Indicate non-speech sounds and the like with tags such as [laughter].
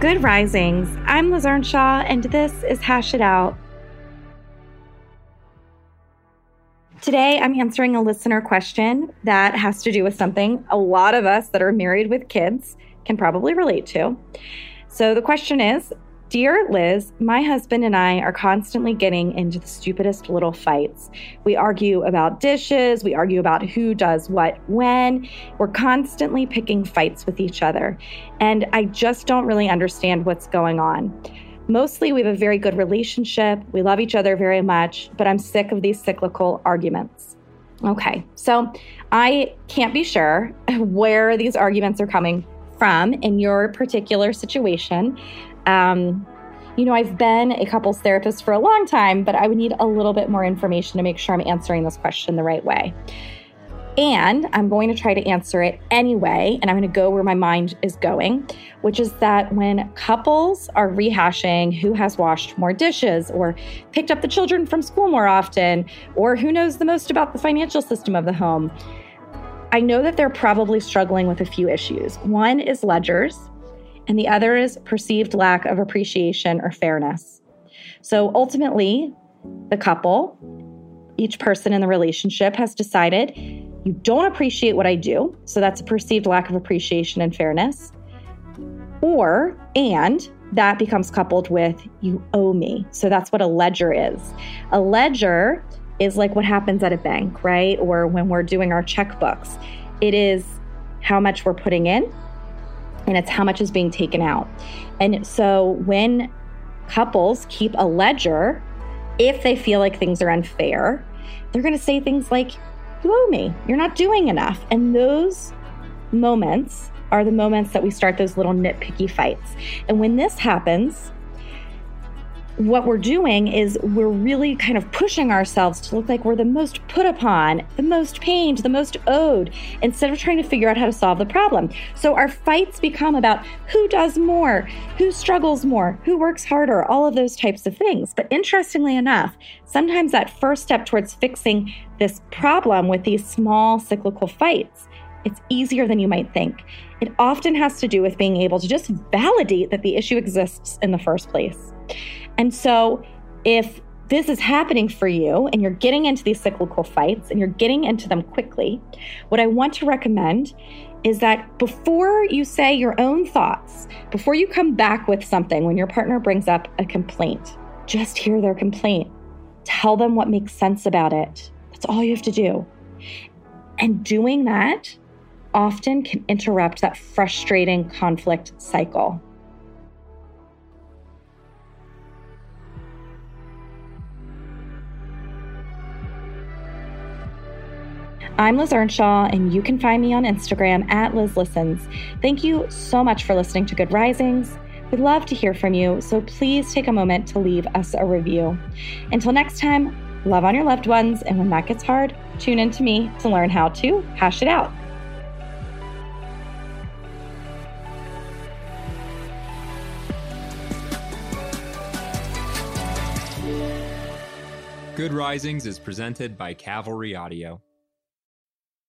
Good risings. I'm Liz Earnshaw, and this is Hash It Out. Today, I'm answering a listener question that has to do with something a lot of us that are married with kids can probably relate to. So, the question is Dear Liz, my husband and I are constantly getting into the stupidest little fights. We argue about dishes, we argue about who does what when. We're constantly picking fights with each other. And I just don't really understand what's going on. Mostly, we have a very good relationship. We love each other very much, but I'm sick of these cyclical arguments. Okay, so I can't be sure [laughs] where these arguments are coming from in your particular situation. Um, you know, I've been a couples therapist for a long time, but I would need a little bit more information to make sure I'm answering this question the right way. And I'm going to try to answer it anyway, and I'm going to go where my mind is going, which is that when couples are rehashing who has washed more dishes or picked up the children from school more often, or who knows the most about the financial system of the home, I know that they're probably struggling with a few issues. One is ledgers, and the other is perceived lack of appreciation or fairness. So ultimately, the couple, each person in the relationship has decided you don't appreciate what I do. So that's a perceived lack of appreciation and fairness. Or, and that becomes coupled with you owe me. So that's what a ledger is. A ledger is like what happens at a bank, right? Or when we're doing our checkbooks. It is how much we're putting in and it's how much is being taken out. And so when couples keep a ledger, if they feel like things are unfair, they're going to say things like, You owe me, you're not doing enough. And those moments are the moments that we start those little nitpicky fights. And when this happens, what we're doing is we're really kind of pushing ourselves to look like we're the most put upon, the most pained, the most owed, instead of trying to figure out how to solve the problem. So our fights become about who does more, who struggles more, who works harder, all of those types of things. But interestingly enough, sometimes that first step towards fixing this problem with these small cyclical fights, it's easier than you might think. It often has to do with being able to just validate that the issue exists in the first place. And so if this is happening for you and you're getting into these cyclical fights and you're getting into them quickly, what I want to recommend is that before you say your own thoughts, before you come back with something when your partner brings up a complaint, just hear their complaint. Tell them what makes sense about it. That's all you have to do. And doing that often can interrupt that frustrating conflict cycle. I'm Liz Earnshaw, and you can find me on Instagram at Liz Listens. Thank you so much for listening to Good Risings. We'd love to hear from you, so please take a moment to leave us a review. Until next time, love on your loved ones, and when that gets hard, tune in to me to learn how to hash it out. Good Risings is presented by Cavalry Audio.